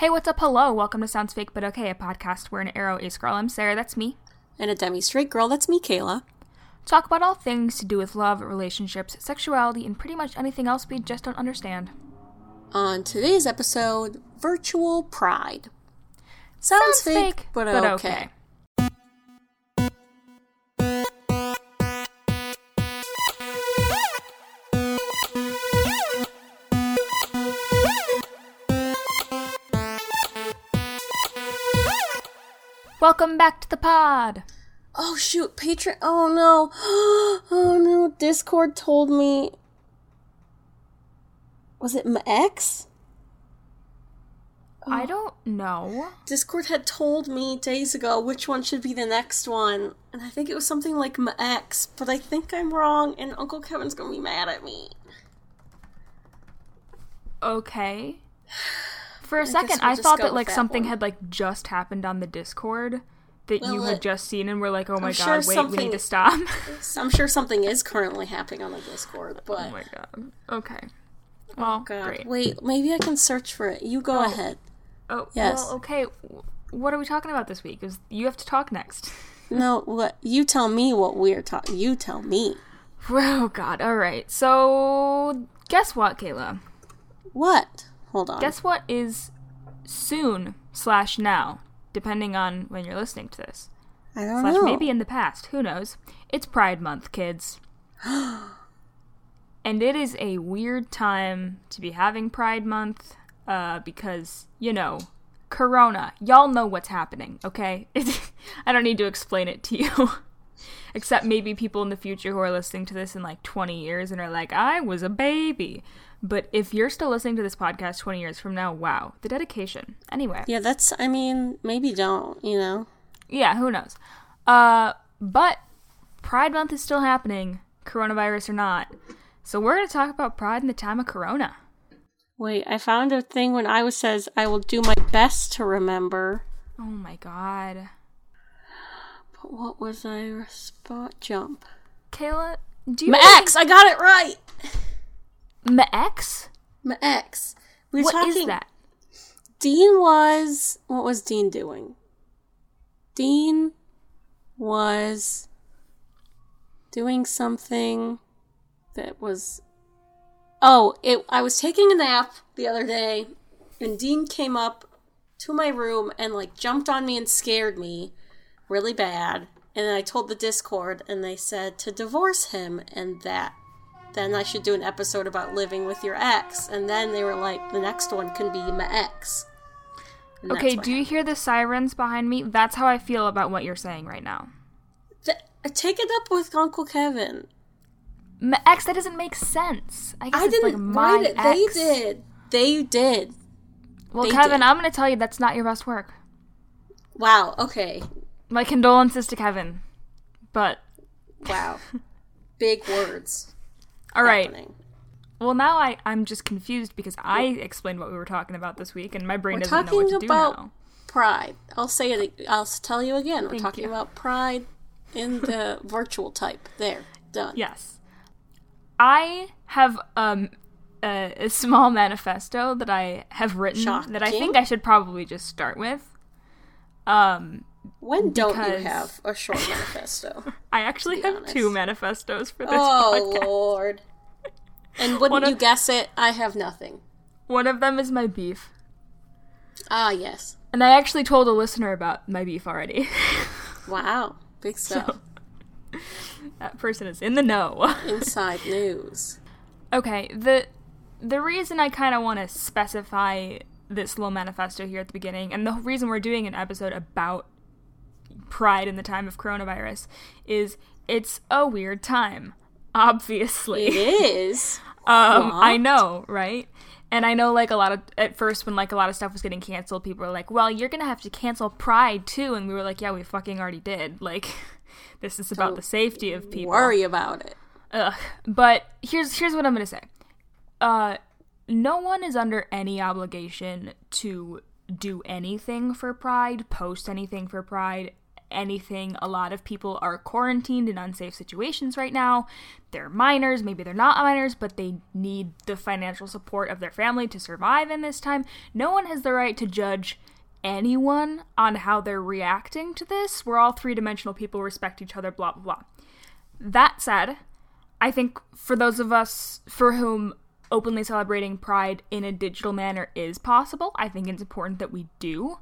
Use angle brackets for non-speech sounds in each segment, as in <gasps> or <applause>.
Hey, what's up? Hello. Welcome to Sounds Fake But Okay, a podcast where an aro ace girl. I'm Sarah, that's me. And a demi straight girl, that's me, Kayla. Talk about all things to do with love, relationships, sexuality, and pretty much anything else we just don't understand. On today's episode, virtual pride. Sounds, fake, but, okay. Welcome back to the pod. Oh shoot, Patreon. Oh no. <gasps> Oh no, Discord told me. Was it my ex? I don't know. Discord had told me days ago which one should be the next one, and I think it was something like my ex, but I think I'm wrong, and Uncle Kevin's gonna be mad at me. <sighs> Okay. <sighs> For a second, we'll I thought that like that something one. had like just happened on the Discord that you had it- just seen and were like, "Oh my I'm god, sure wait, we need to stop." <laughs> I'm sure something is currently happening on the Discord, oh but oh my god. Okay. Well, oh, God, great. wait, maybe I can search for it. You go oh. ahead. Oh, Yes. well, okay. What are we talking about this week? Is you have to talk next. <laughs> No, what you tell me what we're talking. You tell me Oh God! All right. So, guess what, Kayla? what. Hold on. Guess what is soon slash now, depending on when you're listening to this. I don't Slash know. maybe in the past. Who knows? It's Pride Month, kids. <gasps> and it is a weird time to be having Pride Month, uh, because you know, Corona. Y'all know what's happening, okay? <laughs> I don't need to explain it to you. <laughs> Except maybe people in the future who are listening to this in like 20 years and are like, I was a baby. But if you're still listening to this podcast 20 years from now, wow, the dedication. Anyway. Yeah, that's. I mean, maybe don't. You know. Yeah, who knows? Uh, but Pride Month is still happening, coronavirus or not. So we're going to talk about Pride in the time of Corona. Wait, I found a thing when I was says I will do my best to remember. Oh my god. But what was I? Spot jump. Kayla, do you My ex. I got it right. My ex? My ex. We were What is talking. that? Dean was. What was Dean doing? Dean was doing something that was. Oh, it. I was taking a nap the other day, and Dean came up to my room and like jumped on me and scared me really bad. And then I told the Discord, and they said to divorce him, and that then I should do an episode about living with your ex. And then they were like, the next one can be my ex. And Okay, do you hear the sirens behind me? That's how I feel about what you're saying right now. Th- take it up with Uncle Kevin. My ex, that doesn't make sense. I guess I didn't like write it. They did. They did. Well, They Kevin, did. I'm going to tell you that's not your best work. Wow. Okay. My condolences to Kevin. But, Wow. <laughs> Big words. All right. happening. Well, now I, I'm just confused because I explained what we were talking about this week, and my brain We're doesn't know what to do now. pride. I'll say it. I'll tell you again. We're Thank talking you. about pride in the <laughs> virtual type. There. Done. Yes. I have um, a, a small <laughs> manifesto that I have written that I think I should probably just start with. Um, When don't Because- you have a short manifesto? <laughs> I actually have honest. two manifestos for this oh podcast. Lord. <laughs> And wouldn't of- you guess it? I have nothing. One of them is my beef. Ah, yes. And I actually told a listener about my beef already. <laughs> Wow. Big stuff. that person is in the know. Inside news. Okay, the the reason I kind of want to specify this little manifesto here at the beginning, and the reason we're doing an episode about pride in the time of coronavirus, is it's a weird time. Obviously, It is. <laughs> um, I know, right? And I know, like a lot of at first, when like a lot of stuff was getting canceled, people were like, "Well, you're gonna have to cancel Pride too," and we were like, "Yeah, we fucking already did." <laughs> Like, this is about Don't the safety of people. Worry about it. Ugh. But here's here's what I'm gonna say. Uh, no one is under any obligation to do anything for Pride, post anything for Pride, anything. A lot of people are quarantined in unsafe situations right now. They're minors, maybe they're not minors, but they need the financial support of their family to survive in this time. No one has the right to judge anyone on how they're reacting to this. We're all three dimensional people, respect each other, blah, blah, blah. That said, I think for those of us for whom openly celebrating Pride in a digital manner is possible, I think it's important that we do.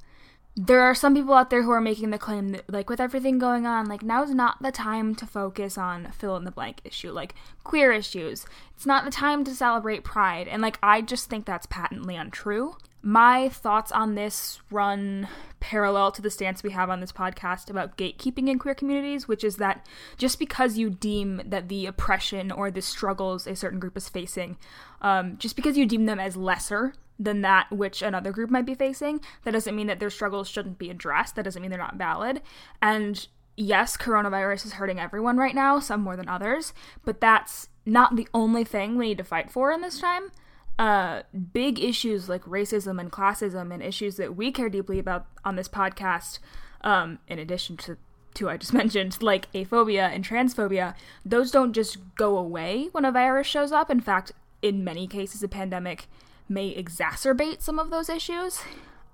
There are some people out there who are making the claim that, like, with everything going on, like, now is not the time to focus on fill in the blank issue, like queer issues. It's not the time to celebrate Pride. And, like, I just think that's patently untrue. My thoughts on this run parallel to the stance we have on this podcast about gatekeeping in queer communities, which is that just because you deem that the oppression or the struggles a certain group is facing, um, just because you deem them as lesser than that which another group might be facing, that doesn't mean that their struggles shouldn't be addressed. That doesn't mean they're not valid. And yes, coronavirus is hurting everyone right now, some more than others, but that's not the only thing we need to fight for in this time uh, big issues like racism and classism and issues that we care deeply about on this podcast, um, in addition to two I just <laughs> mentioned, like aphobia and transphobia, those don't just go away when a virus shows up. In fact, in many cases, a pandemic may exacerbate some of those issues.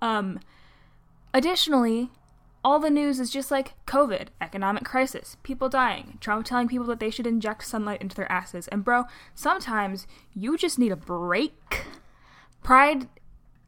Um, additionally, all the news is just like COVID, economic crisis, people dying, Trump telling people that they should inject sunlight into their asses. And bro, sometimes you just need a break. Pride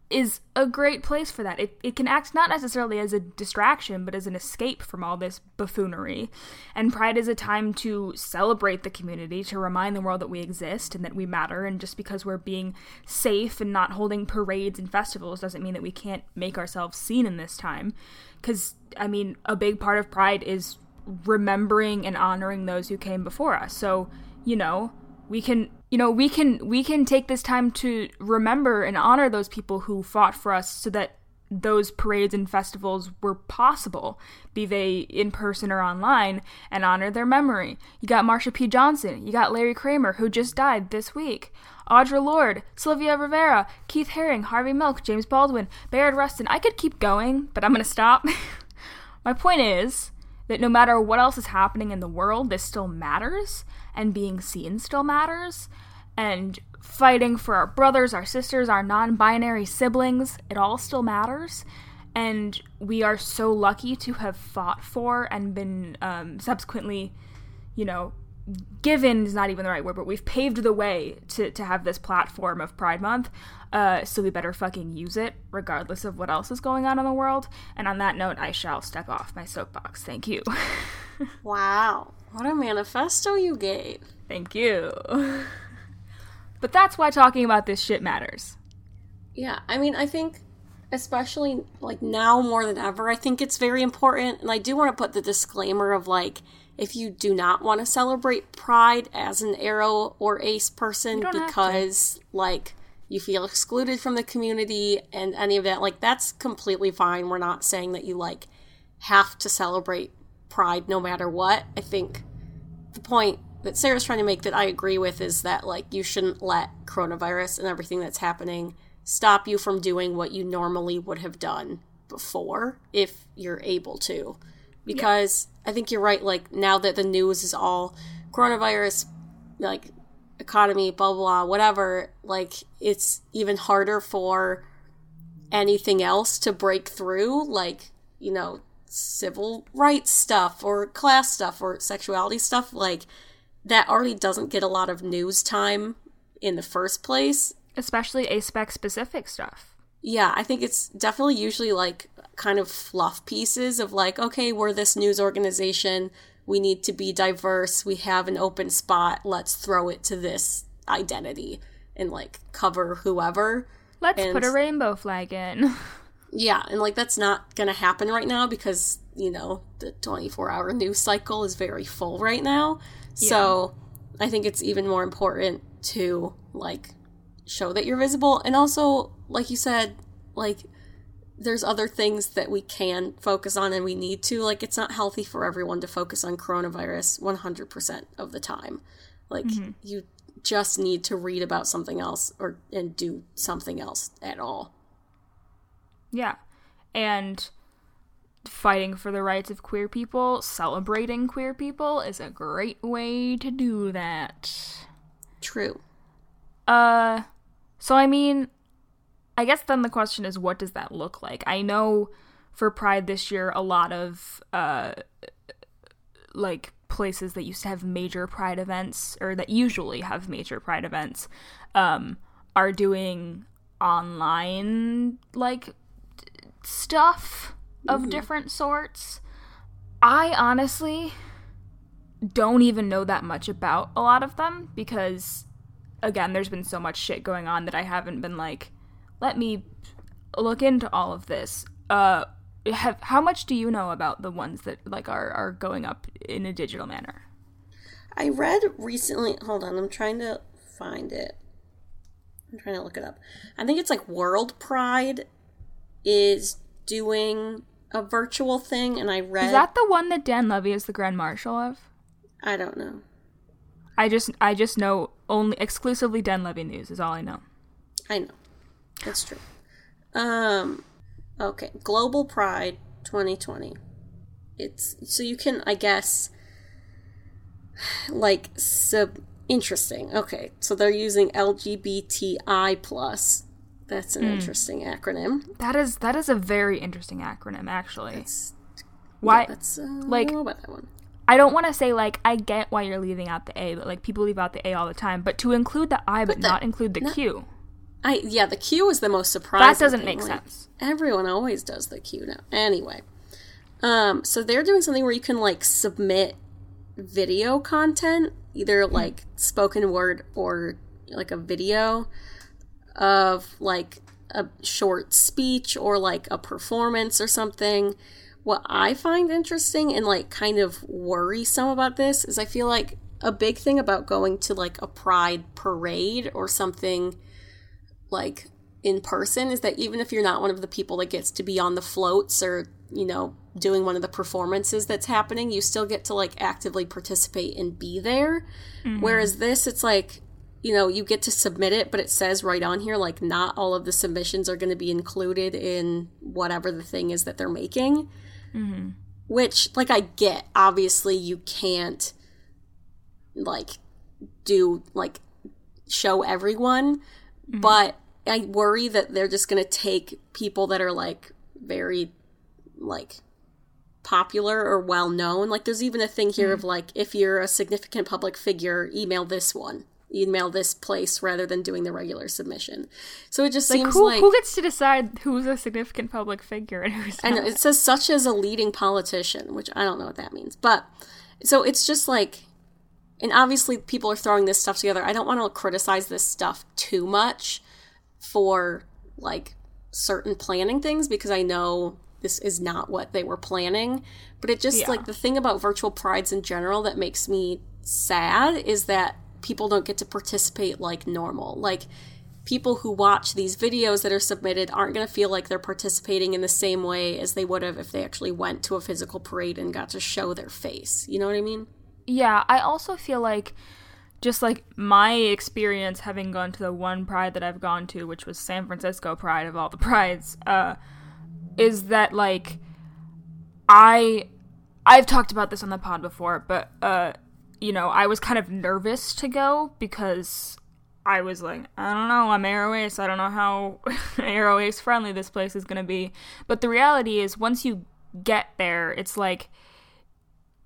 is a great place for that. It, it can act not necessarily as a distraction, but as an escape from all this buffoonery. And Pride is a time to celebrate the community, to remind the world that we exist and that we matter. And just because we're being safe and not holding parades and festivals doesn't mean that we can't make ourselves seen in this time. Because, I mean, a big part of Pride is remembering and honoring those who came before us. So, you know, we can you know we can we can take this time to remember and honor those people who fought for us so that those parades and festivals were possible, be they in person or online, and honor their memory. You got Marsha P. Johnson, you got Larry Kramer, who just died this week, Audre Lorde, Sylvia Rivera, Keith Haring, Harvey Milk, James Baldwin, Bayard Rustin. I could keep going, but I'm gonna stop. <laughs> My point is that no matter what else is happening in the world, this still matters, and being seen still matters and fighting for our brothers, our sisters, our non binary siblings, it all still matters. And we are so lucky to have fought for and been um, subsequently, you know, given is not even the right word, but we've paved the way to, to have this platform of Pride Month. Uh, so we better fucking use it, regardless of what else is going on in the world. And on that note, I shall step off my soapbox. Thank you. <laughs> wow. What a manifesto you gave. Thank you. <laughs> but that's why talking about this shit matters. Yeah, I mean, I think especially like now more than ever, I think it's very important and I do want to put the disclaimer of like if you do not want to celebrate pride as an aro or ace person because like you feel excluded from the community and any of that like that's completely fine we're not saying that you like have to celebrate pride no matter what. I think the point that Sarah's trying to make that I agree with is that like you shouldn't let coronavirus and everything that's happening stop you from doing what you normally would have done before if you're able to. Because yeah. I think you're right like now that the news is all coronavirus like economy blah blah whatever like it's even harder for anything else to break through like you know civil rights stuff or class stuff or sexuality stuff like that already doesn't get a lot of news time in the first place. Especially aspec specific stuff. Yeah i think it's definitely usually like kind of fluff pieces of like okay we're this news organization. We need to be diverse. We have an open spot. Let's throw it to this identity and like cover whoever. Let's and, put a rainbow flag in <laughs> Yeah, and like that's not going to happen right now because, you know, the 24 hour news cycle is very full right now. Yeah. So I think it's even more important to like show that you're visible. And also, like you said, like there's other things that we can focus on and we need to. Like it's not healthy for everyone to focus on coronavirus 100% of the time. Like mm-hmm. you just need to read about something else or and do something else at all. Yeah. And fighting for the rights of queer people, celebrating queer people is a great way to do that. True. Uh so I mean I guess then the question is what does that look like? I know for Pride this year a lot of uh like places that used to have major pride events or that usually have major pride events um are doing online like stuff of mm-hmm. different sorts. I honestly don't even know that much about a lot of them because again, there's been so much shit going on that I haven't been like, let me look into all of this. Uh have how much do you know about the ones that like are are going up in a digital manner? I read recently, hold on, I'm trying to find it. I'm trying to look it up. I think it's like World Pride is doing a virtual thing, and I read. Is that the one that Dan Levy is the Grand Marshal of? I don't know. I just I just know only exclusively Dan Levy news is all I know. I know. That's true. Um okay, Global Pride 2020. It's so you can I guess <sighs> like sub interesting. Okay, so they're using LGBTI plus that's an mm. interesting acronym. That is that is a very interesting acronym, actually. That's, why? Yeah, that's, uh, like, I, I don't want to say like I get why you're leaving out the A, but like people leave out the A all the time. But to include the I, but, but the, not include the not, Q. I yeah, the Q is the most surprising. That doesn't thing. make like, sense. Everyone always does the Q now. Anyway, um, so they're doing something where you can like submit video content, either like spoken word or like a video of like a short speech or like a performance or something. What I find interesting and like kind of worrisome about this is I feel like a big thing about going to like a pride parade or something like in person is that even if you're not one of the people that gets to be on the floats or you know doing one of the performances that's happening you still get to like actively participate and be there mm-hmm. whereas this it's like you know, you get to submit it, but it says right on here, like, not all of the submissions are going to be included in whatever the thing is that they're making. Mm-hmm. Which, like, I get. Obviously, you can't, like, do, like, show everyone, mm-hmm. but I worry that they're just going to take people that are, like, very, like, popular or well known. Like, there's even a thing here mm-hmm. of, like, if you're a significant public figure, email this one email this place rather than doing the regular submission. So it just like, seems who, like who gets to decide who's a significant public figure and who's not? it says such as a leading politician, which I don't know what that means. But so it's just like and obviously people are throwing this stuff together. I don't want to criticize this stuff too much for like certain planning things because I know this is not what they were planning. But it just yeah. like the thing about virtual prides in general that makes me sad is that people don't get to participate like normal. Like people who watch these videos that are submitted aren't going to feel like they're participating in the same way as they would have if they actually went to a physical parade and got to show their face. You know what I mean? Yeah, I also feel like just like my experience having gone to the one pride that I've gone to, which was San Francisco Pride of all the prides, uh, is that like I I've talked about this on the pod before, but uh you know, I was kind of nervous to go because I was like, I don't know, I'm Aro-Ace. I don't know how <laughs> Aro-Ace friendly this place is going to be. But the reality is, once you get there, it's like,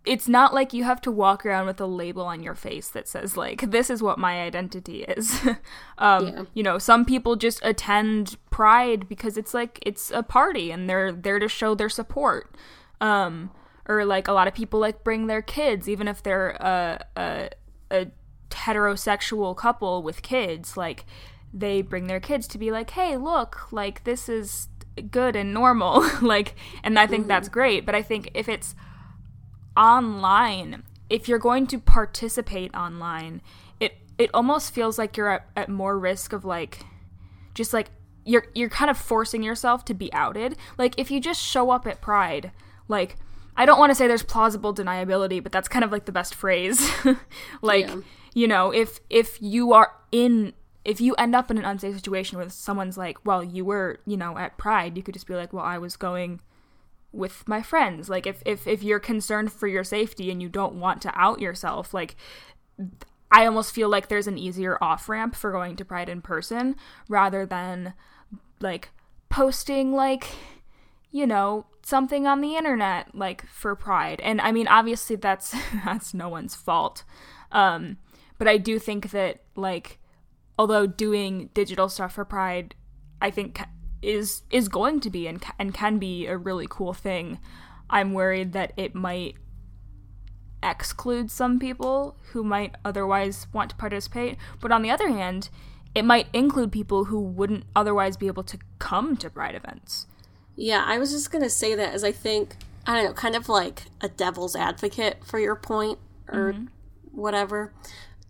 it's not like you have to walk around with a label on your face that says, like, this is what my identity is. <laughs> um, yeah. You know, some people just attend Pride because it's like, it's a party and they're there to show their support. Um, or like a lot of people like bring their kids even if they're a, a, a heterosexual couple with kids like they bring their kids to be like hey look like this is good and normal <laughs> like and i think mm-hmm. that's great but i think if it's online if you're going to participate online it it almost feels like you're at, at more risk of like just like you're you're kind of forcing yourself to be outed like if you just show up at pride like I don't want to say there's plausible deniability, but that's kind of like the best phrase. <laughs> like, yeah. you know, if if you are in if you end up in an unsafe situation where someone's like, "Well, you were, you know, at Pride," you could just be like, "Well, I was going with my friends. Like if if if you're concerned for your safety and you don't want to out yourself, like I almost feel like there's an easier off ramp for going to Pride in person rather than like posting like you know something on the internet like for Pride. And I mean obviously that's <laughs> that's no one's fault. Um but I do think that like although doing digital stuff for Pride I think is is going to be and and can be a really cool thing. I'm worried that it might exclude some people who might otherwise want to participate, but on the other hand, it might include people who wouldn't otherwise be able to come to pride events. Yeah, I was just going to say that as I think I don't know, kind of like a devil's advocate for your point or mm-hmm. whatever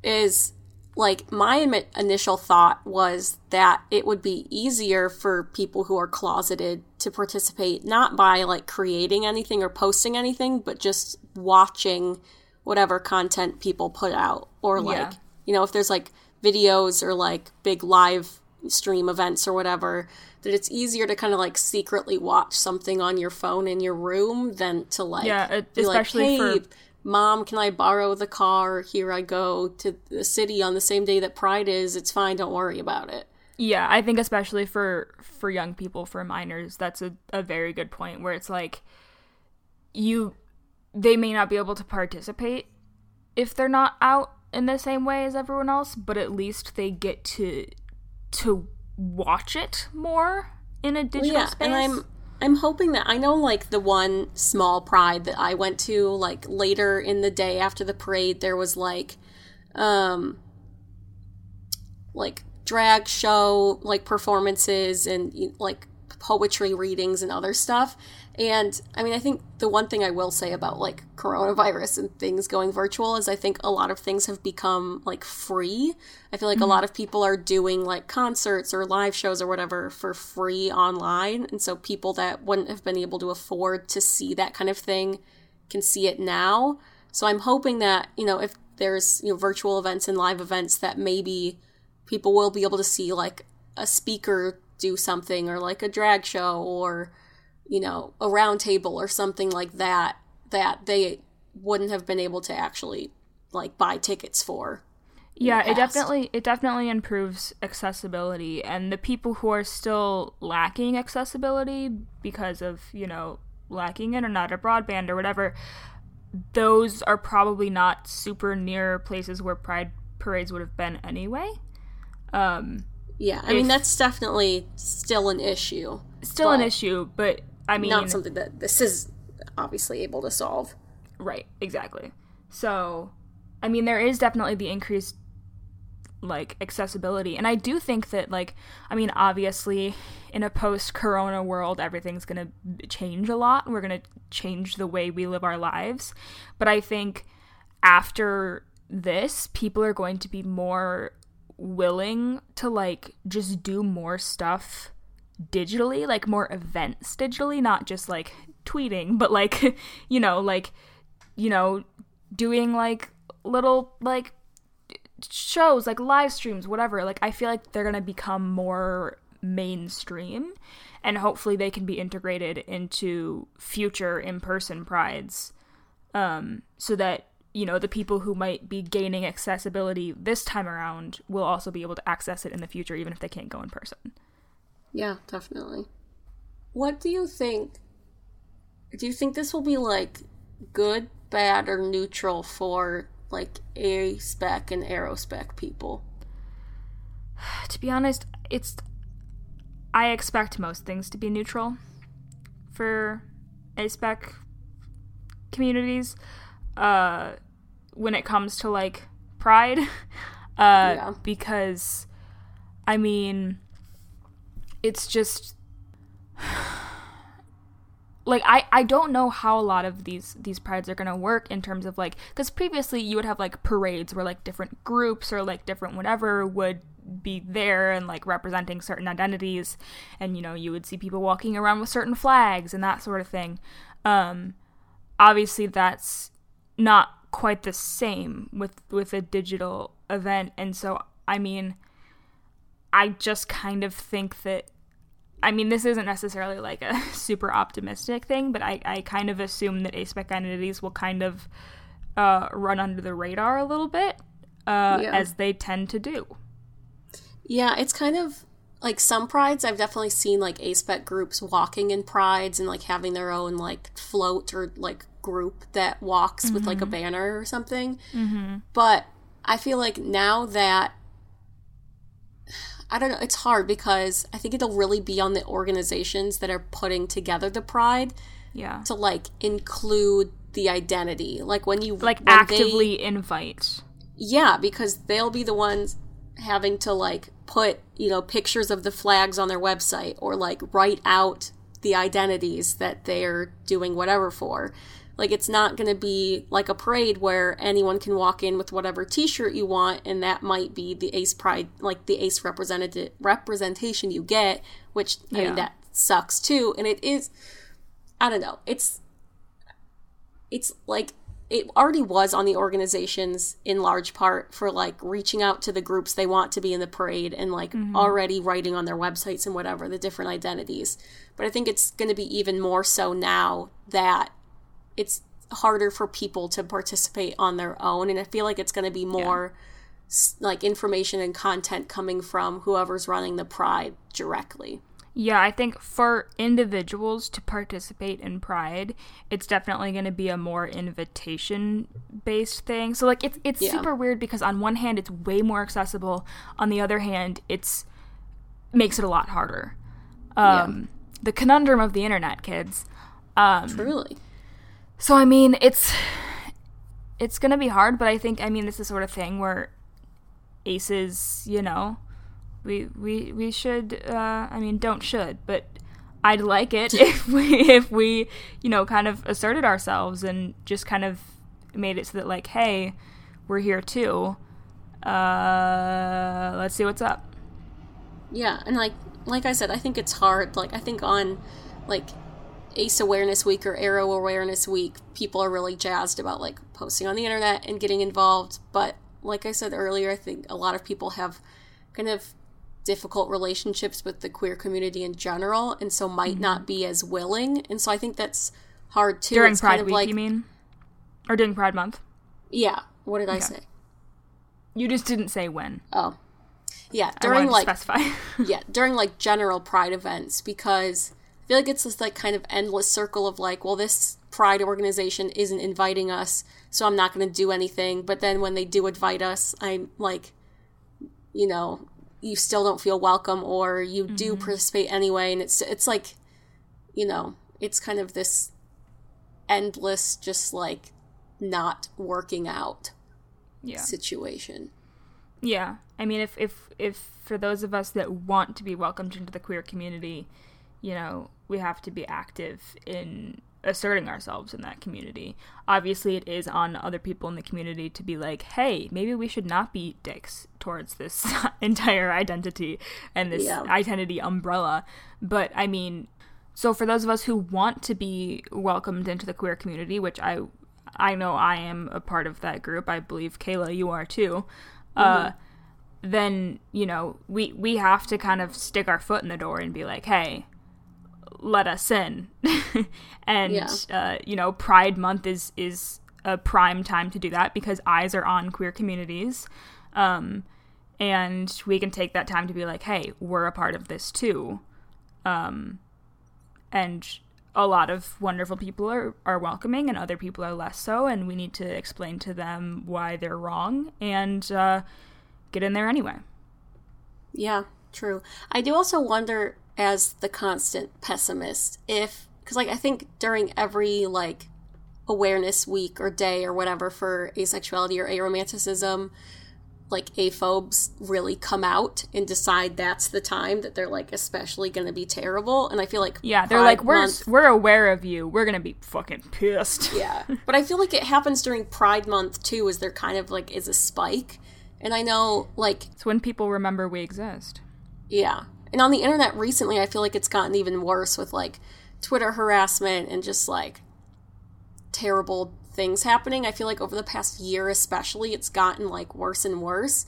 is like my initial thought was that it would be easier for people who are closeted to participate not by like creating anything or posting anything but just watching whatever content people put out or like yeah. you know if there's like videos or like big live stream events or whatever that it's easier to kind of like secretly watch something on your phone in your room than to like yeah especially like, hey, for Mom, can I borrow the car? Here I go to the city on the same day that Pride is. It's fine. Don't worry about it. Yeah, I think especially for for young people, for minors, that's a, a very good point where it's like you they may not be able to participate if they're not out in the same way as everyone else, but at least they get to to watch it more in a digital well, yeah, space. And I'm I'm hoping that I know like the one small pride that I went to like later in the day after the parade there was like um like drag show like performances and like poetry readings and other stuff and I mean, I think the one thing I will say about like coronavirus and things going virtual is I think a lot of things have become like free. I feel like mm-hmm. a lot of people are doing like concerts or live shows or whatever for free online. And so people that wouldn't have been able to afford to see that kind of thing can see it now. So I'm hoping that, you know, if there's, you know, virtual events and live events that maybe people will be able to see like a speaker do something or like a drag show or you know, a round table or something like that that they wouldn't have been able to actually like buy tickets for. Yeah, it definitely it definitely improves accessibility and the people who are still lacking accessibility because of, you know, lacking internet or broadband or whatever, those are probably not super near places where pride parades would have been anyway. Um yeah, I if, mean that's definitely still an issue. Still an issue, but I mean, not something that this is obviously able to solve. Right, exactly. So, I mean, there is definitely the increased like accessibility and i do think that like i mean obviously in a post corona world everything's going to change a lot we're going to change the way we live our lives but i think after this people are going to be more willing to like just do more stuff digitally, like more events digitally, not just like tweeting, but like, <laughs> you know, like, you know, doing like little like shows, like live streams, whatever. Like, I feel like they're gonna become more mainstream and hopefully they can be integrated into future in-person prides um, so that you know the people who might be gaining accessibility this time around will also be able to access it in the future even if they can't go in person yeah, definitely. What do you think? Do you think this will be like good, bad, or neutral for like A spec and aro spec people? <sighs> To be honest, it's. I expect most things to be neutral for A spec communities. Uh, when it comes to like pride, <laughs> uh, yeah. because I mean it's just <sighs> like I, I don't know how a lot of these these prides are gonna work in terms of like because previously you would have like parades where like different groups or like different whatever would be there and like representing certain identities. And you know you would see people walking around with certain flags and that sort of thing. Um obviously that's not quite the same with with a digital event. And so i mean I just kind of think that I mean, this isn't necessarily like a <laughs> super optimistic thing, but I, I kind of assume that aspec identities will kind of uh, run under the radar a little bit, uh, Yeah. as they tend to do. Yeah, it's kind of like some prides I've definitely seen like aspec groups walking in prides and like having their own like float or like group that walks with like a banner or something. Mm-hmm. But I feel like now that I don't know, it's hard because I think it'll really be on the organizations that are putting together the pride Yeah. to like include the identity. Like when you Like when they- actively invite. yeah, because they'll be the ones having to like put, you know, pictures of the flags on their website or like write out the identities that they're doing whatever for. Like it's not going to be like a parade where anyone can walk in with whatever t-shirt you want and that might be the Ace Pride like the Ace represented representation you get, which I Yeah. mean that sucks too and it is I don't know. It's it's like it already was on the organizations in large part for like reaching out to the groups they want to be in the parade and like mm-hmm. already writing on their websites and whatever the different identities. But I think it's going to be even more so now that it's harder for people to participate on their own and I feel like it's going to be more s like information and content coming from whoever's running the pride directly. Yeah, I think for individuals to participate in Pride, it's definitely going to be a more invitation based thing. So like it's it's Yeah. super weird because on one hand it's way more accessible, on the other hand it's makes it a lot harder. Um the conundrum of the internet, kids. Um Truly. So I mean, it's it's gonna be hard, but I think I mean this is the sort of thing where aces, you know, we we we should. Uh, I mean, don't should, but I'd like it <laughs> if we if we you know kind of asserted ourselves and just kind of made it so that like, hey, we're here too. Uh, let's see what's up. Yeah, and like like I said, I think it's hard. Like I think on like Ace Awareness Week or Aro Awareness Week, people are really jazzed about like posting on the internet and getting involved. But like I said earlier, I think a lot of people have kind of difficult relationships with the queer community in general, and so might mm-hmm. not be as willing. And so I think that's hard too. During It's Pride kind of Week, like you mean, or during Pride Month? yeah. What did I say? You just didn't say when. Oh, yeah. During like to specify. <laughs> yeah, during like general pride events because feel like it's this like kind of endless circle of like, well, this pride organization isn't inviting us, so I'm not going to do anything. But then when they do invite us, I'm like, you know, you still don't feel welcome, or you do mm-hmm. participate anyway, and it's it's like, you know, it's kind of this endless, just like not working out yeah. situation. Yeah, I mean, if if if for those of us that want to be welcomed into the queer community, you know, we have to be active in asserting ourselves in that community. Obviously, it is on other people in the community to be like, hey, maybe we should not be dicks towards this <laughs> entire identity and this Yeah. identity umbrella. But I mean, so for those of us who want to be welcomed into the queer community, which I I know I am a part of that group. I believe Kayla, you are too. Uh, then you know we we have to kind of stick our foot in the door and be like, hey, let us in. <laughs> and Yeah. uh, you know, Pride Month is is a prime time to do that because eyes are on queer communities. Um, and we can take that time to be like, hey, we're a part of this too. Um, and a lot of wonderful people are, are welcoming and other people are less so and we need to explain to them why they're wrong and uh, get in there anyway Yeah, true. I do also wonder, as the constant pessimist, if because like I think during every like awareness week or day or whatever for asexuality or aromanticism, like aphobes really come out and decide that's the time that they're like especially going to be terrible. And I feel like yeah they're Pride like we're Month- we're aware of you we're gonna be fucking pissed yeah, <laughs> but I feel like it happens during Pride Month too. Is there kind of like is a spike? And I know like it's when people remember we exist Yeah. And on the internet recently, I feel like it's gotten even worse with like Twitter harassment and just like terrible things happening. I feel like over the past year, especially, it's gotten like worse and worse.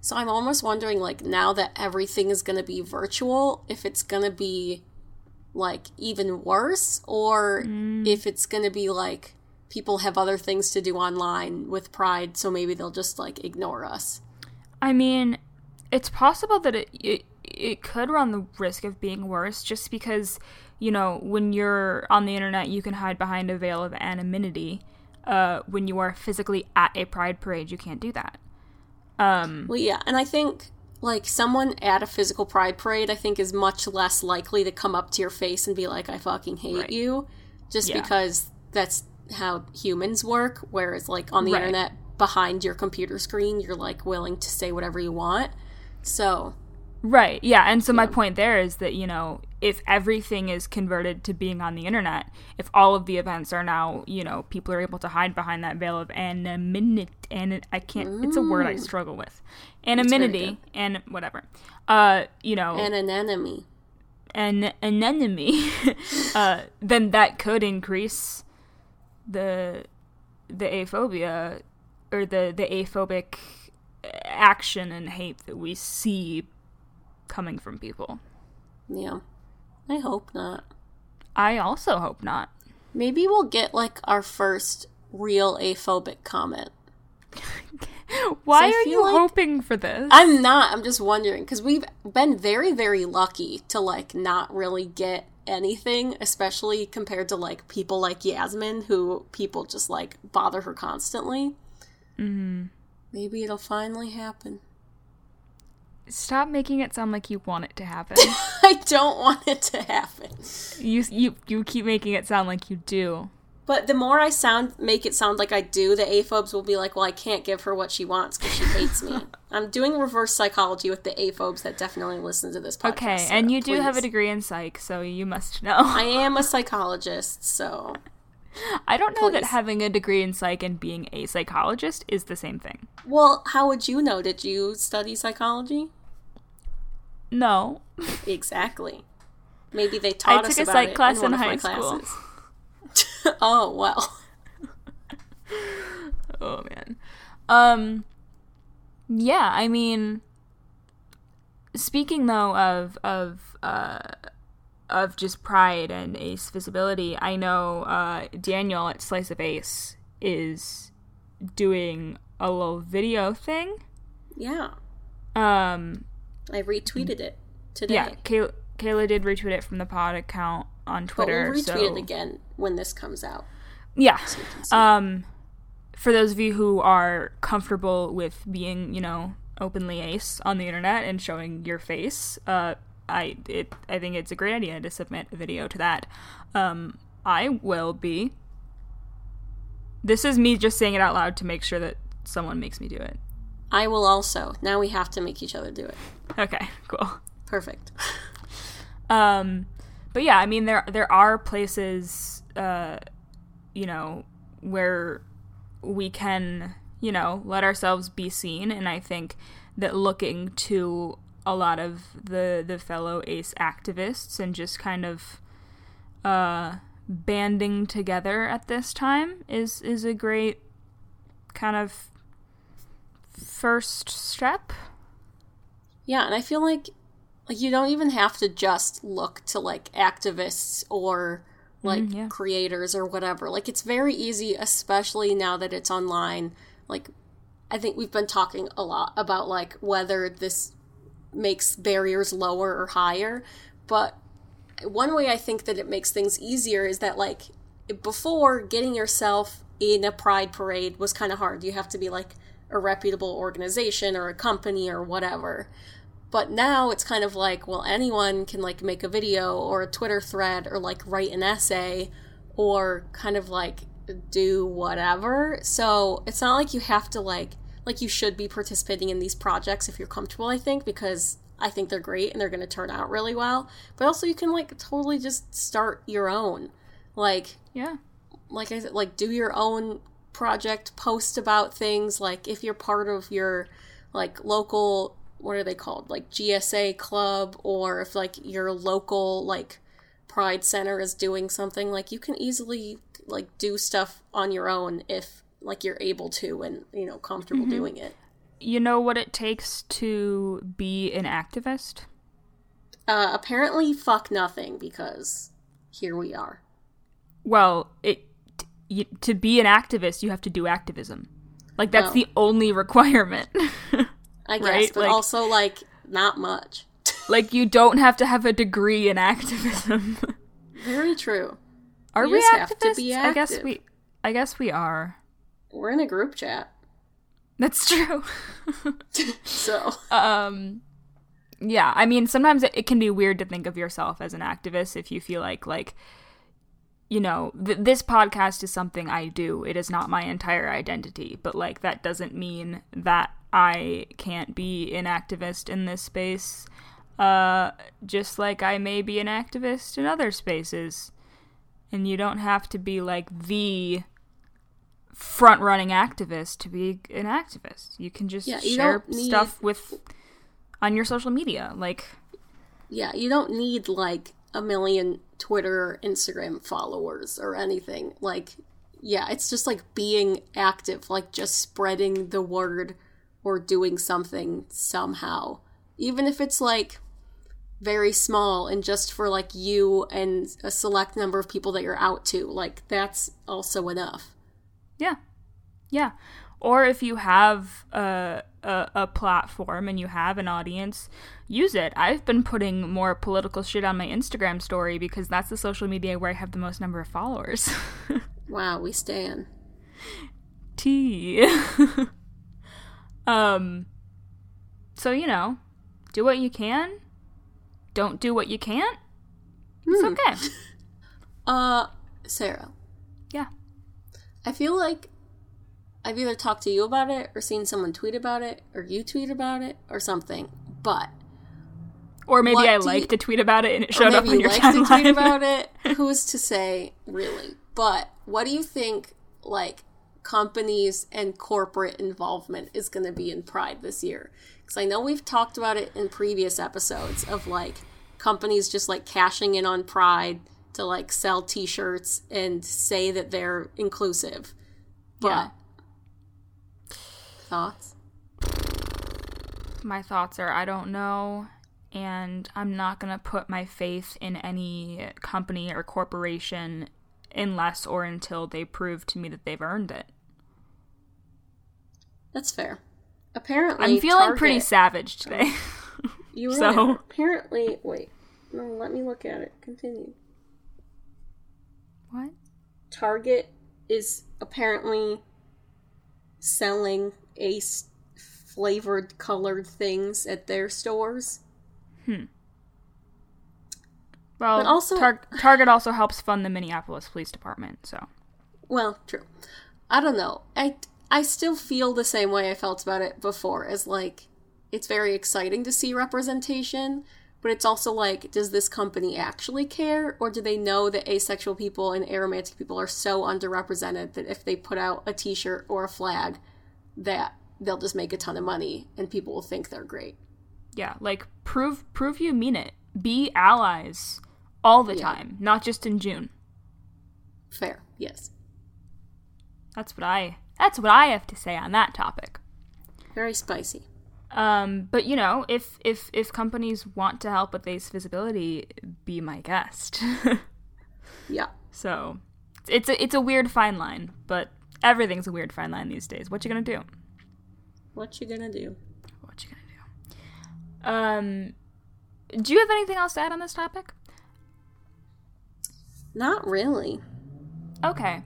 So I'm almost wondering, like, now that everything is going to be virtual, if it's going to be, like, even worse, or Mm. if it's going to be, like, people have other things to do online with Pride, so maybe they'll just, like, ignore us. I mean, it's possible that it, it it could run the risk of being worse just because, you know, when you're on the internet, you can hide behind a veil of anonymity. Uh, when you are physically at a pride parade, you can't do that. Um, Well, yeah, and I think like someone at a physical pride parade, I think is much less likely to come up to your face and be like, "I fucking hate Right. you," just Yeah. because that's how humans work. Whereas, like on the Right. internet, behind your computer screen, you're like willing to say whatever you want. So, Right. Yeah. And so my point there is that, you know, if everything is converted to being on the internet, if all of the events are now, you know, people are able to hide behind that veil of anonymity, and I can't, it's a word I struggle with. Anonymity and whatever. Uh, you know, and an enemy. an <laughs> anemone, uh, then that could increase the the aphobia or the the aphobic action and hate that we see coming from people. Yeah, I hope not. I also hope not. Maybe we'll get like our first real aphobic comment. <laughs> Why are you like- hoping for this? I'm not. I'm just wondering because we've been very, very lucky to like not really get anything, especially compared to like people like Yasmin, who people just like bother her constantly. Mm-hmm. Maybe it'll finally happen. Stop making it sound like you want it to happen. <laughs> I don't want it to happen, you you you keep making it sound like you do. but the more I sound make it sound like I do, the aphobes will be like, "Well, I can't give her what she wants because she hates me." <laughs> I'm doing reverse psychology with the aphobes that definitely listen to this podcast. Okay, so and you do have a degree in psych, so you must know. I am a <laughs> psychologist, so <laughs> I don't know that having a degree in psych and being a psychologist is the same thing. Well, how would you know? Did you study psychology? No. <laughs> Exactly. Maybe they taught I us took a about psych it class in, in high school. classes. <laughs> oh well. Oh man. Um yeah, I mean speaking though of of uh of just pride and ace visibility, I know uh Daniel at Slice of Ace is doing a little video thing. Yeah, Um I retweeted it today. yeah, Kayla, Kayla did retweet it from the pod account on Twitter. but we'll retweet so it again when this comes out. Yeah. So you can see. Um, for those of you who are comfortable with being, you know, openly ace on the internet and showing your face, uh, I it I think it's a great idea to submit a video to that. Um, I will be. This is me just saying it out loud to make sure that someone makes me do it. I will also. Now we have to make each other do it. Okay, <laughs> cool. Perfect. Um, but yeah, I mean there there are places, uh, you know, where we can, you know, let ourselves be seen, and I think that looking to a lot of the the fellow ace activists and just kind of uh banding together at this time is is a great kind of first step Yeah, and I feel like like you don't even have to just look to like activists or like Mm, yeah. creators or whatever. Like it's very easy especially now that it's online. Like I think we've been talking a lot about like whether this makes barriers lower or higher, but one way I think that it makes things easier is that like before getting yourself in a pride parade was kind of hard. You have to be like a reputable organization or a company or whatever. But now it's kind of like, well, anyone can like make a video or a Twitter thread or like write an essay or kind of like do whatever. So it's not like you have to like like you should be participating in these projects if you're comfortable, I think, because I think they're great and they're going to turn out really well. But also you can like totally just start your own. Like yeah like I said, like do your own project, post about things. Like if you're part of your like local, what are they called? Like GSA club, or if like your local like Pride Center is doing something, like you can easily like do stuff on your own if like you're able to and you know comfortable doing it. you know what it takes to be an activist? Uh, apparently, fuck nothing because here we are. Well, it t- to be an activist, you have to do activism. Like that's Oh. the only requirement. <laughs> I guess, Right, but like- also like not much. <laughs> like you don't have to have a degree in activism. <laughs> Very true. are You we activists? have to be I guess we I guess we are. We're in a group chat, That's true. <laughs> so. Um yeah i mean sometimes it, it can be weird to think of yourself as an activist if you feel like like you know th- this podcast is something i do. It is not my entire identity but like that doesn't mean that i can't be an activist in this space. Uh just like i may be an activist in other spaces. And you don't have to be like the front running activist to be an activist. You can just Yeah, you share need- stuff with on your social media. Like yeah, you don't need like a million Twitter or Instagram followers or anything. Like, yeah, it's just like being active, like just spreading the word or doing something somehow. Even if it's like very small and just for like you and a select number of people that you're out to, like that's also enough. Yeah. Yeah. Or if you have a, a a platform and you have an audience, use it. I've been putting more political shit on my Instagram story because that's the social media where I have the most number of followers. <laughs> Wow, we stand. T. <laughs> um so you know, do what you can. Don't do what you can't. It's Hmm. okay. <laughs> Uh, Sarah, Yeah. I feel like I've either talked to you about it or seen someone tweet about it or you tweet about it or something. But Or maybe What I liked you- to tweet about it and it showed up on you your like timeline. to tweet about it. <laughs> Who's to say, really? But what do you think, like, companies and corporate involvement is going to be in Pride this year? Because I know we've talked about it in previous episodes of like companies just like cashing in on Pride to like sell T-shirts and say that they're inclusive. But Yeah. thoughts? My thoughts are I don't know and I'm not going to put my faith in any company or corporation unless or until they prove to me that they've earned it. That's fair. Apparently, I'm feeling pretty savage today. You <laughs> were So- apparently wait. No, let me look at it. Continue. What? Target is apparently selling ace flavored colored things at their stores. Hmm. Well, But also- Tar- Target also helps fund the Minneapolis Police Department, so Well, true. I don't know. I I still feel the same way I felt about it before as like it's very exciting to see representation, but it's also like does this company actually care or do they know that asexual people and aromantic people are so underrepresented that if they put out a t-shirt or a flag that they'll just make a ton of money and people will think they're great. yeah, like prove prove you mean it. Be allies all the Yeah. time, not just in June. Fair. Yes. That's what I that's what I have to say on that topic. Very spicy. Um, but you know, if if if companies want to help with ace visibility, be my guest. <laughs> Yeah. so it's a it's a weird fine line, but everything's a weird fine line these days. What you gonna do? What you gonna do? What you gonna do? Um, do you have anything else to add on this topic? Not really. Okay.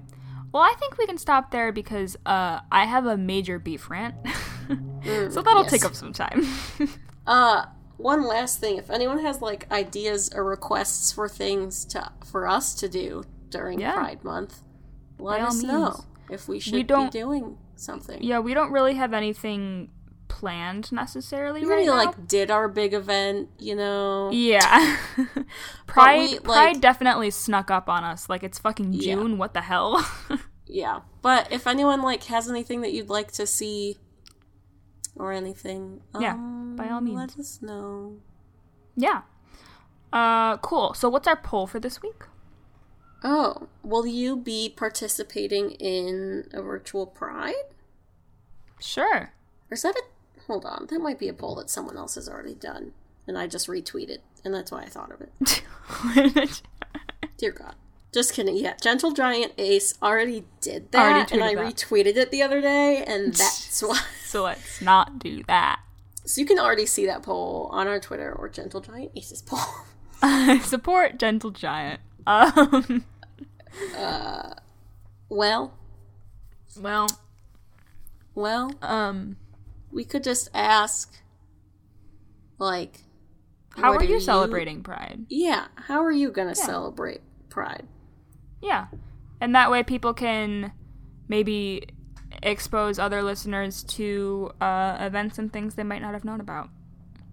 Well, I think we can stop there because uh, I have a major beef rant. <laughs> so that'll yes. take up some time. <laughs> Uh, one last thing. If anyone has like ideas or requests for things to for us to do during Yeah. Pride Month, let By us know if we should be don't- doing something. yeah, we don't really have anything planned necessarily we right already now. like did our big event, you know. Yeah. <laughs> Pride we, like- Pride definitely snuck up on us. Like it's fucking Yeah. June. What the hell? <laughs> Yeah. But if anyone like has anything that you'd like to see or anything, Yeah, um, by all means. let us know. yeah. Uh cool. So what's our poll for this week? Oh, will you be participating in a virtual Pride? Sure. Or is that a hold on. That might be a poll that someone else has already done. And I just retweeted. And that's why I thought of it. <laughs> Dear God. Just kidding. Yeah, Gentle Giant Ace already did that. Already and I that. retweeted it the other day. And <laughs> that's why. so let's not do that. So you can already see that poll on our Twitter or Gentle Giant Ace's poll. <laughs> Support Gentle Giant. Um, well, well, well, um, we could just ask, like, how are you celebrating Pride? Yeah, how are you gonna celebrate Pride? Yeah. And that way people can maybe expose other listeners to uh, events and things they might not have known about.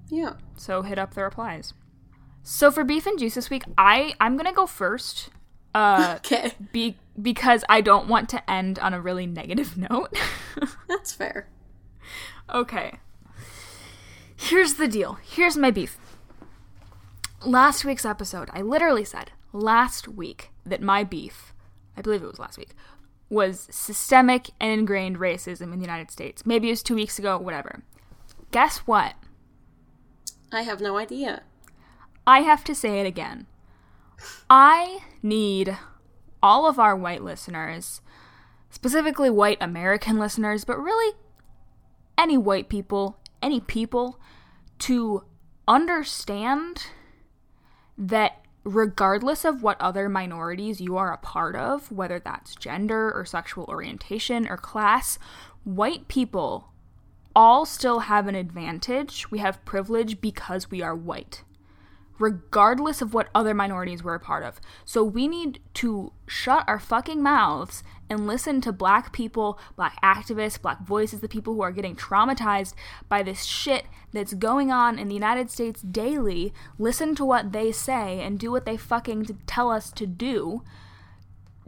Yeah. So hit up the replies. So for beef and juice this week, I I'm gonna go first. Uh, <laughs> Okay, be because I don't want to end on a really negative <laughs> note. that's fair. okay. Here's the deal. Here's my beef. Last week's episode, I literally said last week that my beef, I believe it was last week, was systemic and ingrained racism in the United States. Maybe it was two weeks ago, whatever. Guess what? I have no idea. I have to say it again. I need all of our white listeners, specifically white American listeners, but really any white people, any people, to understand that regardless of what other minorities you are a part of, whether that's gender or sexual orientation or class, white people all still have an advantage. We have privilege because we are white regardless of what other minorities we're a part of. So we need to shut our fucking mouths and listen to black people, black activists, black voices, the people who are getting traumatized by this shit that's going on in the United States daily. Listen to what they say and do what they fucking tell us to do.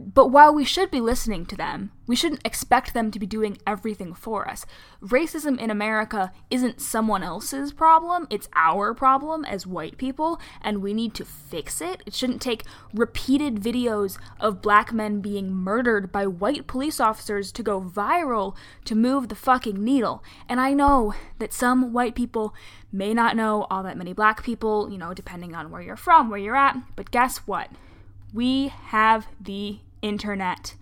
But while we should be listening to them, we shouldn't expect them to be doing everything for us. Racism in America isn't someone else's problem, it's our problem as white people, and we need to fix it. It shouldn't take repeated videos of black men being murdered by white police officers to go viral to move the fucking needle. And I know that some white people may not know all that many black people, you know, depending on where you're from, where you're at, but guess what? We have the internet.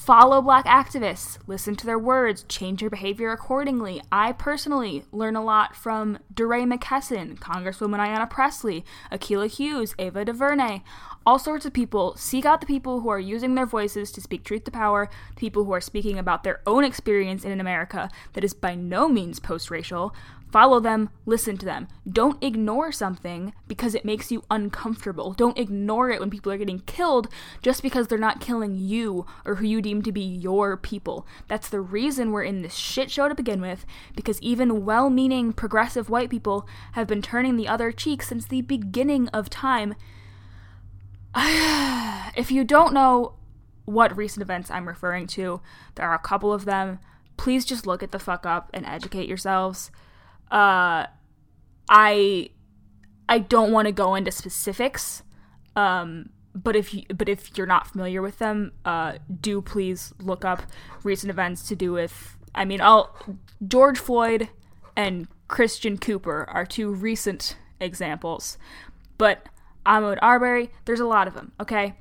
Follow black activists, listen to their words, change your behavior accordingly. I personally learn a lot from DeRay McKesson, Congresswoman Ayanna Pressley, Akilah Hughes, Ava DuVernay, all sorts of people. Seek out the people who are using their voices to speak truth to power, people who are speaking about their own experience in an America that is by no means post racial. Follow them, listen to them. Don't ignore something because it makes you uncomfortable. Don't ignore it when people are getting killed just because they're not killing you or who you deem to be your people. That's the reason we're in this shit show to begin with, because even well meaning progressive white people have been turning the other cheek since the beginning of time. <sighs> if you don't know what recent events I'm referring to, there are a couple of them. Please just look at the fuck up and educate yourselves uh i i don't want to go into specifics um but if you but if you're not familiar with them uh do please look up recent events to do with i mean i'll george floyd and christian cooper are two recent examples but ahmaud arbery there's a lot of them okay?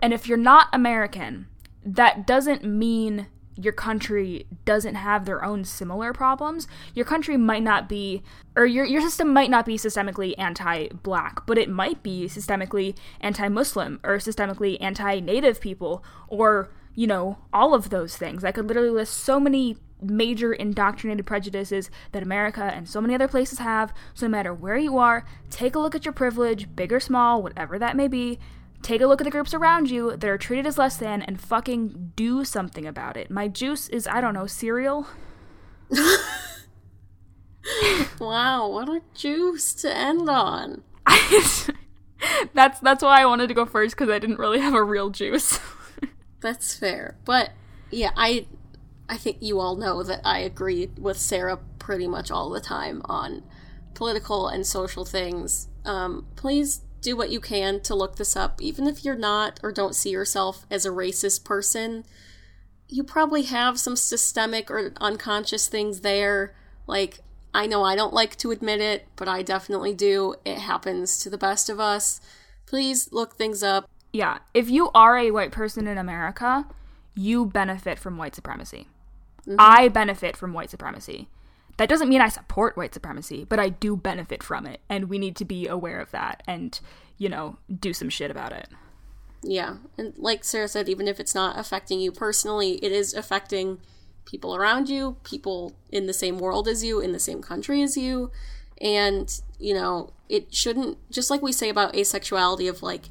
And if you're not american that doesn't mean your country doesn't have their own similar problems. Your country might not be, or your, your system might not be systemically anti black, but it might be systemically anti Muslim or systemically anti native people or, you know, all of those things. I could literally list so many major indoctrinated prejudices that America and so many other places have. So no matter where you are, take a look at your privilege, big or small, whatever that may be. Take a look at the groups around you that are treated as less than and fucking do something about it. My juice is, I don't know, cereal. <laughs> Wow, what a juice to end on. <laughs> that's that's why I wanted to go first because I didn't really have a real juice. <laughs> That's fair. But yeah, I I think you all know that I agree with Sarah pretty much all the time on political and social things. Um, please do what you can to look this up, even if you're not or don't see yourself as a racist person. You probably have some systemic or unconscious things there. Like, I know I don't like to admit it, but I definitely do. It happens to the best of us. Please look things up. Yeah, if you are a white person in America, you benefit from white supremacy. Mm-hmm. I benefit from white supremacy. That doesn't mean I support white supremacy, but I do benefit from it, and we need to be aware of that and, you know, do some shit about it. Yeah. And like Sarah said, even if it's not affecting you personally, it is affecting people around you, people in the same world as you, in the same country as you. And, you know, it shouldn't, just like we say about asexuality, of like,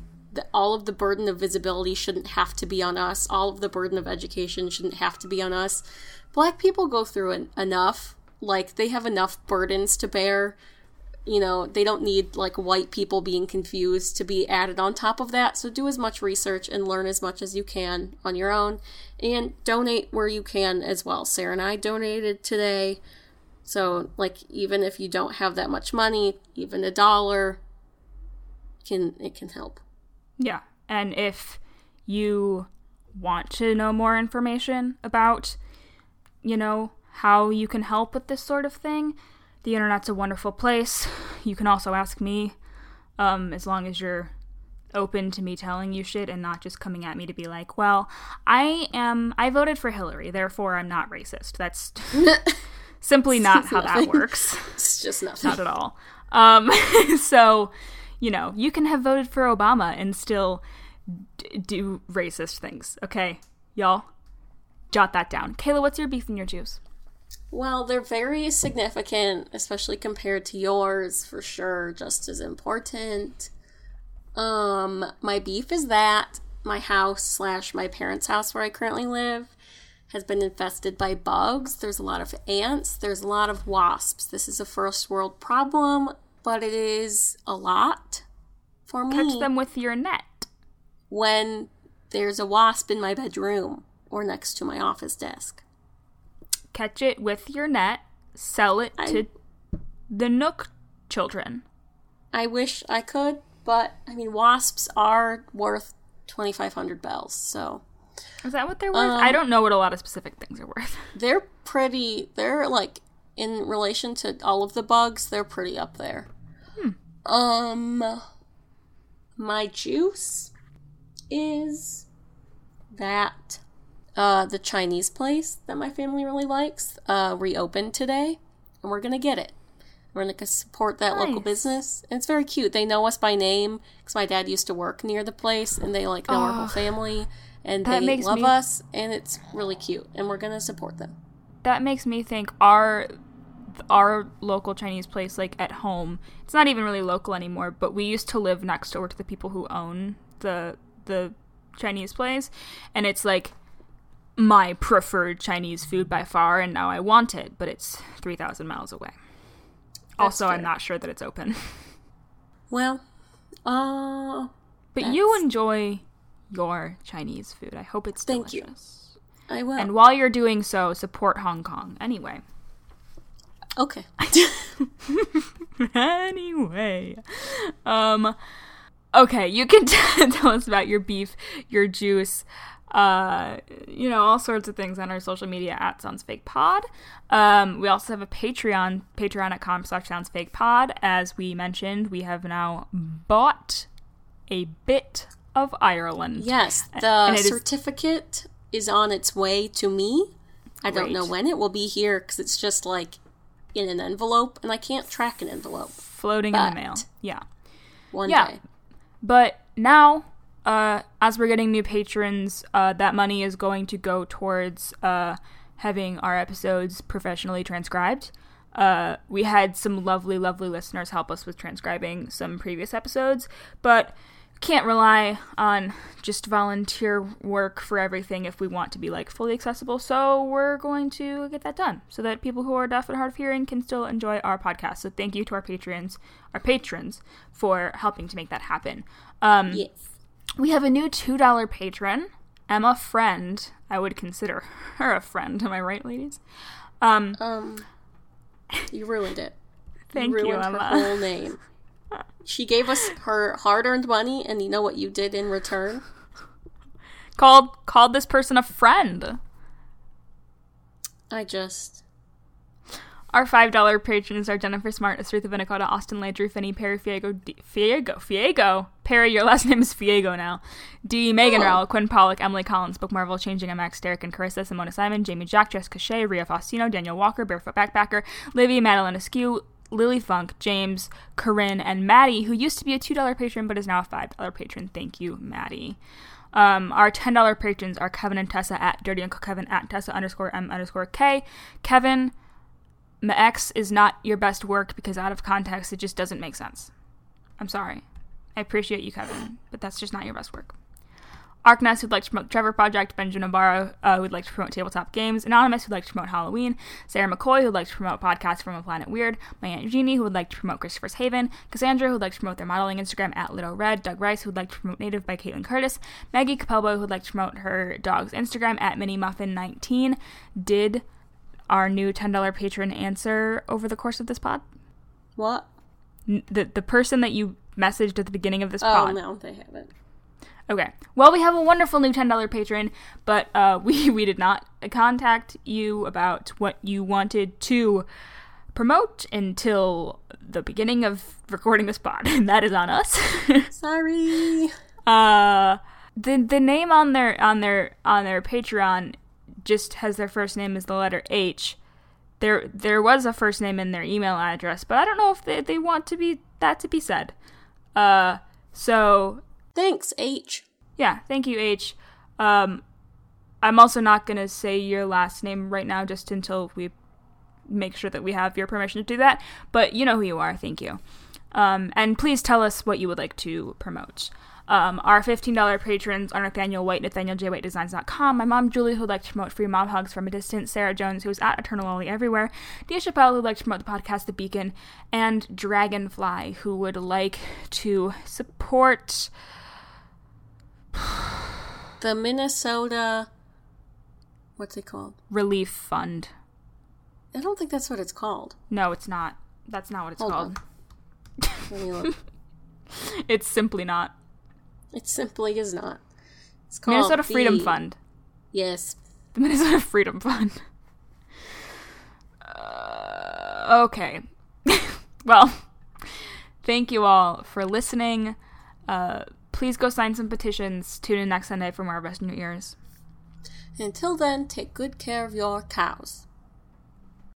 all of the burden of visibility shouldn't have to be on us, all of the burden of education shouldn't have to be on us. Black people go through en- enough. Like, they have enough burdens to bear you know, they don't need like white people being confused to be added on top of that. So do as much research and learn as much as you can on your own and donate where you can as well. Sarah and I donated today. So, like, even if you don't have that much money, even a dollar can it can help. Yeah. And if you want to know more information about, you know, how you can help with this sort of thing, the internet's a wonderful place. <laughs> You can also ask me, um, as long as you're open to me telling you shit and not just coming at me to be like, well, I am, I voted for Hillary, therefore I'm not racist. That's <laughs> simply not how that works. <laughs> It's just nothing. Not at all. Um, so, you know, you can have voted for Obama and still d- do racist things. Okay, y'all? Jot that down. Kayla, what's your beef and your juice? Well, they're very significant, especially compared to yours, for sure, just as important. Um, my beef is that my house slash my parents' house where I currently live has been infested by bugs. There's a lot of ants, there's a lot of wasps. This is a first world problem, but it is a lot for me Catch them with your net. when there's a wasp in my bedroom or next to my office desk. Catch it with your net. Sell it to the Nook children. I wish I could, but I mean, wasps are worth 2,500 bells, so Is that what they're worth? I don't know what a lot of specific things are worth. <laughs> they're pretty, they're like, in relation to all of the bugs, they're pretty up there. Um, my juice is that uh, the Chinese place that my family really likes uh, reopened today, and we're gonna get it. We're gonna support that local business. And it's very cute. They know us by name because my dad used to work near the place, and they like know our whole Oh, family, and they love me- us, and it's really cute. And we're gonna support them. that makes me think our our local Chinese place like at home. It's not even really local anymore, but we used to live next door to the people who own the the Chinese place, and it's like my preferred Chinese food by far, and now I want it, but it's three thousand miles away. also, I'm not sure that it's open. <laughs> Well, uh, But you enjoy your Chinese food. I hope it's Thank you. delicious. I will. And while you're doing so, support Hong Kong. Anyway. okay. <laughs> anyway. Um okay, you can <laughs> tell us about your beef, your juice, uh you know, all sorts of things on our social media at Sounds Fake Pod. Um we also have a Patreon, patreon.com slash sounds fake pod. As we mentioned, we have now bought a bit of Ireland. Yes, the it is- certificate is on its way to me. I don't know when it will be here because it's just like in an envelope, and I can't track an envelope. Floating in the mail. Yeah. One Yeah. day. But now, uh, as we're getting new patrons, uh, that money is going to go towards uh, having our episodes professionally transcribed. Uh, we had some lovely, lovely listeners help us with transcribing some previous episodes, but can't rely on just volunteer work for everything if we want to be like fully accessible. So we're going to get that done so that people who are deaf and hard of hearing can still enjoy our podcast. So thank you to our patrons, our patrons, for helping to make that happen. Um, Yes. We have a new $2 patron, Emma Friend. I would consider her a friend. Am I right, ladies? Um, Um, you ruined it. <laughs> Thank you you, ruined Emma. her whole name. She gave us her hard-earned money, and you know what you did in return? called called this person a friend. I just Our $5 patrons are Jennifer Smart, Astritha Vinicota, Austin Landry, Finney, Perry, Fiego, D- Fiego, Fiego. Perry, your last <laughs> name is Fiego now. D. Megan Oh. Rowell, Quinn Pollock, Emily Collins, Book Marvel, Changing MX, Derek and Carissa, Simona Simon, Jamie Jack, Jessica Shea, Ria Faustino, Daniel Walker, Barefoot Backpacker, Livy, Madeline Askew, Lily Funk, James, Corinne, and Maddie, who used to be a $2 patron but is now a $5 patron. Thank you, Maddie. Um, our $10 patrons are Kevin and Tessa at Dirty Uncle Kevin at Tessa underscore M underscore K. Kevin, my ex is not your best work because out of context it just doesn't make sense. I'm sorry. I appreciate you, Kevin, but that's just not your best work. Arkness, who'd like to promote Trevor Project, Benjamin Navarro, uh, who'd like to promote Tabletop Games, Anonymous, who'd like to promote Halloween, Sarah McCoy, who'd like to promote Podcasts from a Planet Weird, my Aunt Jeannie, who would like to promote Christopher's Haven, Cassandra, who'd like to promote their modeling Instagram at Little Red, Doug Rice, who'd like to promote Native by Caitlin Curtis, Maggie Capelbo, who'd like to promote her dog's Instagram at MinnieMuffin19, did our new $10 patron answer over the course of this pod? What? N- The, the person that you messaged at the beginning of this Oh pod. no, they haven't. Okay. Well, we have a wonderful new ten dollar patron, but uh, <laughs> we we did not contact you about what you wanted to promote until the beginning of recording this pod, <laughs> and that is on us. <laughs> Sorry. uh, the the name on their on their on their Patreon just has their first name as the letter H. There there was a first name in their email address, but I don't know if they, they want to be that to be said. Uh, so Thanks, H. yeah, thank you, H. Um, I'm also not gonna say your last name right now, just until we make sure that we have your permission to do that. But you know who you are. Thank you. Um, and please tell us what you would like to promote. Um, our $15 patrons are Nathaniel White, NathanielJWhiteDesigns.com, my mom Julie, who'd like to promote free mom hugs from a distance, Sarah Jones, who's at Eternal Lolly Everywhere, Dia Chappelle, who'd like to promote the podcast The Beacon, and Dragonfly, who would like to support The Minnesota. What's it called? Relief Fund. I don't think that's what it's called. No, it's not. That's not what it's Hold called. Let me look. <laughs> It's simply not. It simply is not. It's called Minnesota Freedom the- Fund. Yes. The Minnesota <laughs> Freedom Fund. Uh, okay. <laughs> well, thank you all for listening. Uh, please go sign some petitions. Tune in next Sunday for more of us in your ears. Until then, take good care of your cows.